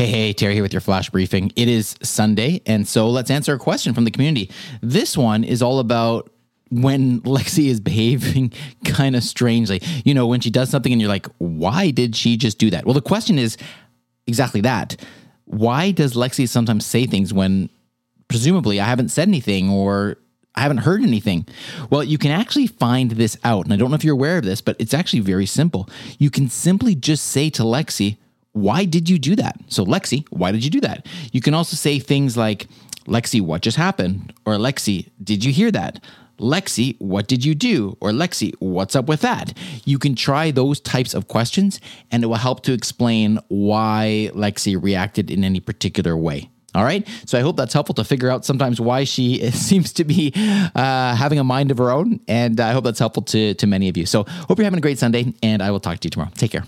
Hey, hey, Terry here with your flash briefing. It is Sunday, and so let's answer a question from the community. This one is all about when Lexi is behaving kind of strangely. You know, when she does something and you're like, why did she just do that? Well, the question is exactly that. Why does Lexi sometimes say things when presumably I haven't said anything or I haven't heard anything. Well, you can actually find this out. And I don't know if you're aware of this, but it's actually very simple. You can simply just say to Lexi, why did you do that? So, Lexi, why did you do that? You can also say things like, Lexi, what just happened? Or Lexi, did you hear that? Lexi, what did you do? Or Lexi, what's up with that? You can try those types of questions and it will help to explain why Lexi reacted in any particular way. All right. So I hope that's helpful to figure out sometimes why she seems to be uh, having a mind of her own. And I hope that's helpful to, to many of you. So hope you're having a great Sunday and I will talk to you tomorrow. Take care.